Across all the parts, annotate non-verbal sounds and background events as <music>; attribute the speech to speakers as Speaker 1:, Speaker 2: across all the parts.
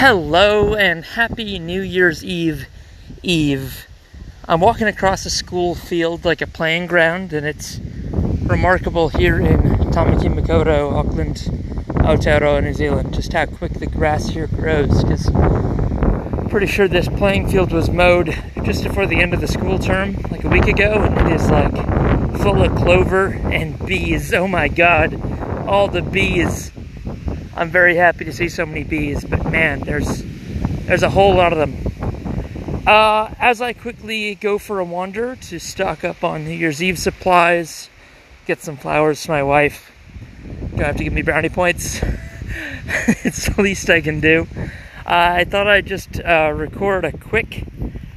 Speaker 1: Hello and happy New Year's Eve Eve. I'm walking across a school field like a playing ground, and it's remarkable here in Tamaki Makaurau, Auckland, Aotearoa, New Zealand, just how quick the grass here grows. Because pretty sure this playing field was mowed just before the end of the school term, like a week ago, and it is like full of clover and bees. Oh my god, all the bees. I'm very happy to see so many bees, but man, there's there's a whole lot of them. Uh, as I quickly go for a wander to stock up on New Year's Eve supplies, get some flowers to my wife. Gonna have to give me brownie points. <laughs> it's the least I can do. Uh, I thought I'd just uh, record a quick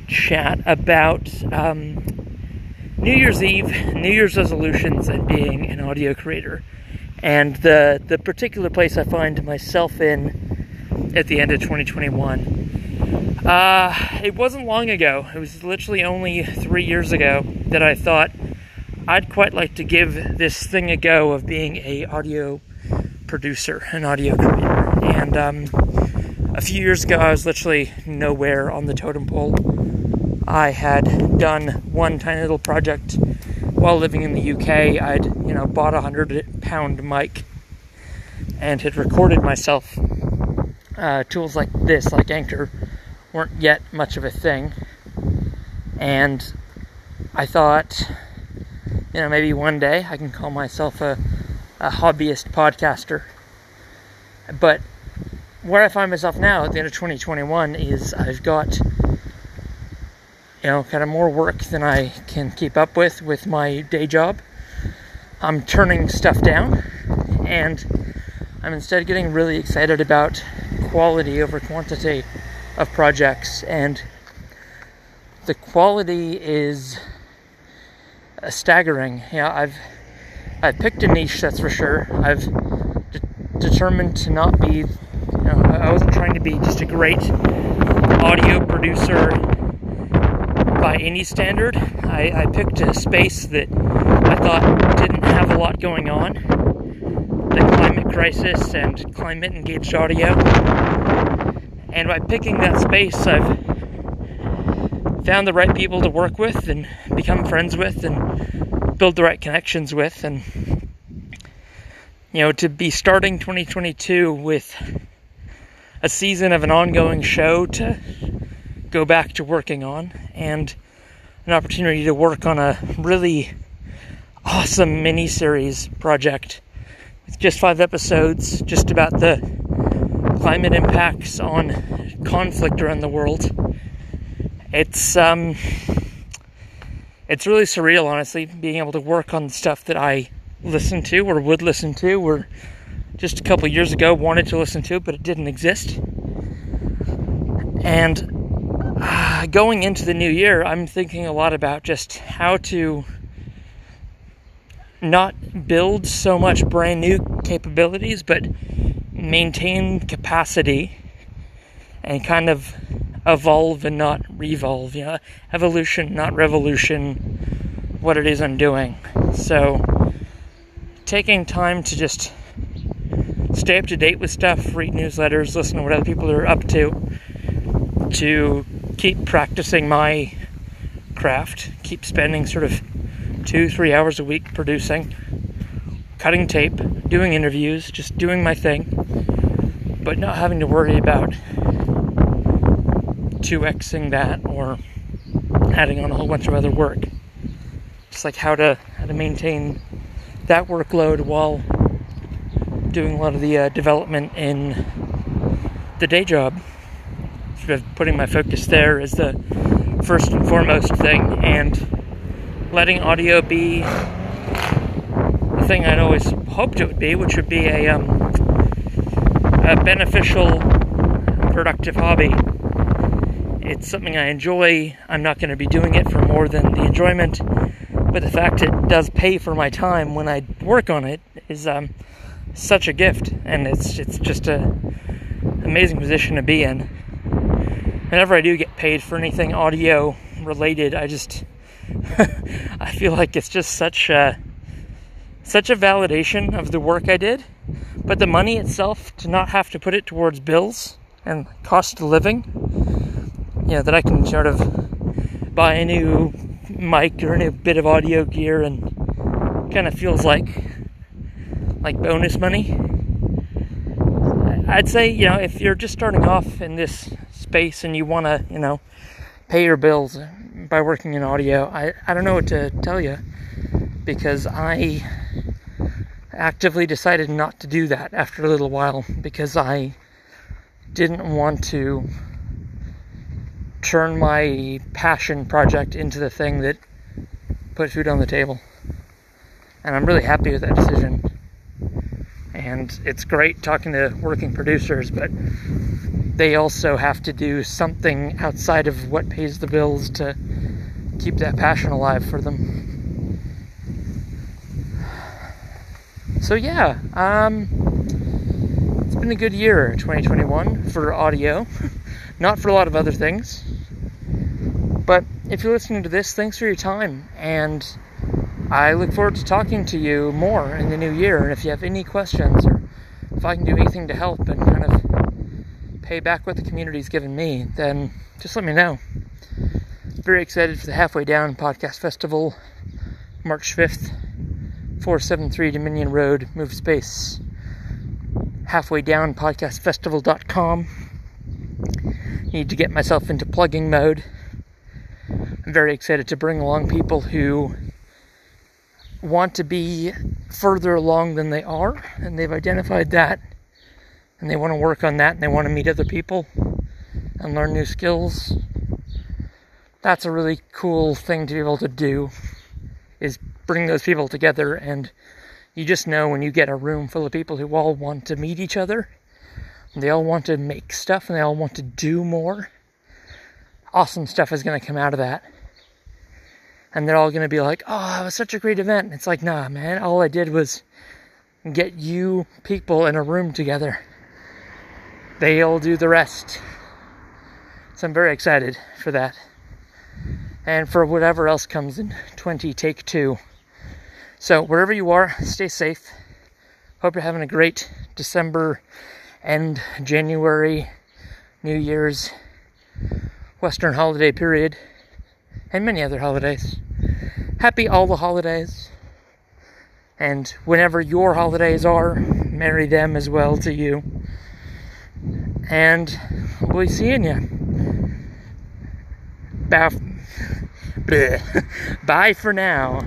Speaker 1: chat about um, New Year's Eve, New Year's resolutions, and being an audio creator and the the particular place I find myself in at the end of 2021. Uh, it wasn't long ago. It was literally only three years ago that I thought I'd quite like to give this thing a go of being a audio producer, an audio creator. And um, a few years ago, I was literally nowhere on the totem pole. I had done one tiny little project while living in the UK, I'd you know bought a hundred pound mic and had recorded myself. Uh, tools like this, like Anchor, weren't yet much of a thing, and I thought, you know, maybe one day I can call myself a, a hobbyist podcaster. But where I find myself now at the end of 2021 is I've got you know, kind of more work than I can keep up with with my day job. I'm turning stuff down and I'm instead getting really excited about quality over quantity of projects and the quality is uh, staggering. Yeah, I've I've picked a niche that's for sure. I've de- determined to not be you know, I wasn't trying to be just a great audio producer by any standard. I, I, picked a space that I thought didn't have a lot going on the climate crisis and climate engaged audio. And by picking that space, I've found the right people to work with and become friends with and build the right connections with. And, you know, to be starting 2022 with a season of an ongoing show to go back to working on and an opportunity to work on a really awesome mini series project with just five episodes just about the climate impacts on conflict around the world. It's um it's really surreal honestly being able to work on stuff that i listen to or would listen to or just a couple years ago wanted to listen to but it didn't exist. And going into the new year, I'm thinking a lot about just how to not build so much brand new capabilities, but maintain capacity and kind of evolve and not revolve. Know, evolution, not revolution, what it is I'm doing. So, taking time to just stay up to date with stuff, read newsletters, listen to what other people are up to, to keep practicing my craft, keep spending sort of two, three hours a week producing, cutting tape, doing interviews, just doing my thing, but not having to worry about 2xing that or adding on a whole bunch of other work. Just like how to how to maintain that workload while doing a lot of the uh, development in the day job putting my focus there is the first and foremost thing, and letting audio be the thing I'd always hoped it would be, which would be a, um, a beneficial, productive hobby. It's something I enjoy. I'm not going to be doing it for more than the enjoyment, but the fact it does pay for my time when I work on it is um, such a gift, and it's it's just a amazing position to be in whenever I do get paid for anything audio related, I just <laughs> I feel like it's just such a such a validation of the work I did. But the money itself, to not have to put it towards bills, and cost of living. You know, that I can sort of buy a new mic or a new bit of audio gear and kind of feels like like bonus money. I'd say, you know, if you're just starting off in this space and you want to, you know, pay your bills by working in audio, I, I don't know what to tell you because I actively decided not to do that after a little while because I didn't want to turn my passion project into the thing that put food on the table. And I'm really happy with that decision. And it's great talking to working producers, but they also have to do something outside of what pays the bills to keep that passion alive for them. So yeah, um, it's been a good year, 2021, for audio. <laughs> Not for a lot of other things. But if you're listening to this, thanks for your time. And I look forward to talking to you more in the new year. And if you have any questions or if I can do anything to help and kind of pay back what the community's given me, then just let me know. Very excited for the Halfway Down Podcast Festival, March 5th. 473 Dominion Road, Move Space. Halfway down, podcastfestival.com. Need to get myself into plugging mode. I'm very excited to bring along people who want to be further along than they are, and they've identified that, and they want to work on that, and they want to meet other people and learn new skills. That's a really cool thing to be able to do, is bring those people together and you just know when you get a room full of people who all want to meet each other they all want to make stuff and they all want to do more awesome stuff is going to come out of that. And they're all going to be like oh it was such a great event. And it's like nah man all i did was get you people in a room together they'll do the rest so i'm very excited for that and for whatever else comes in 20 take two so, wherever you are, stay safe. Hope you're having a great December and January, New Year's, Western holiday period, and many other holidays. Happy all the holidays. And whenever your holidays are, merry them as well to you. And we'll be seeing you. Bye, <laughs> Bye for now.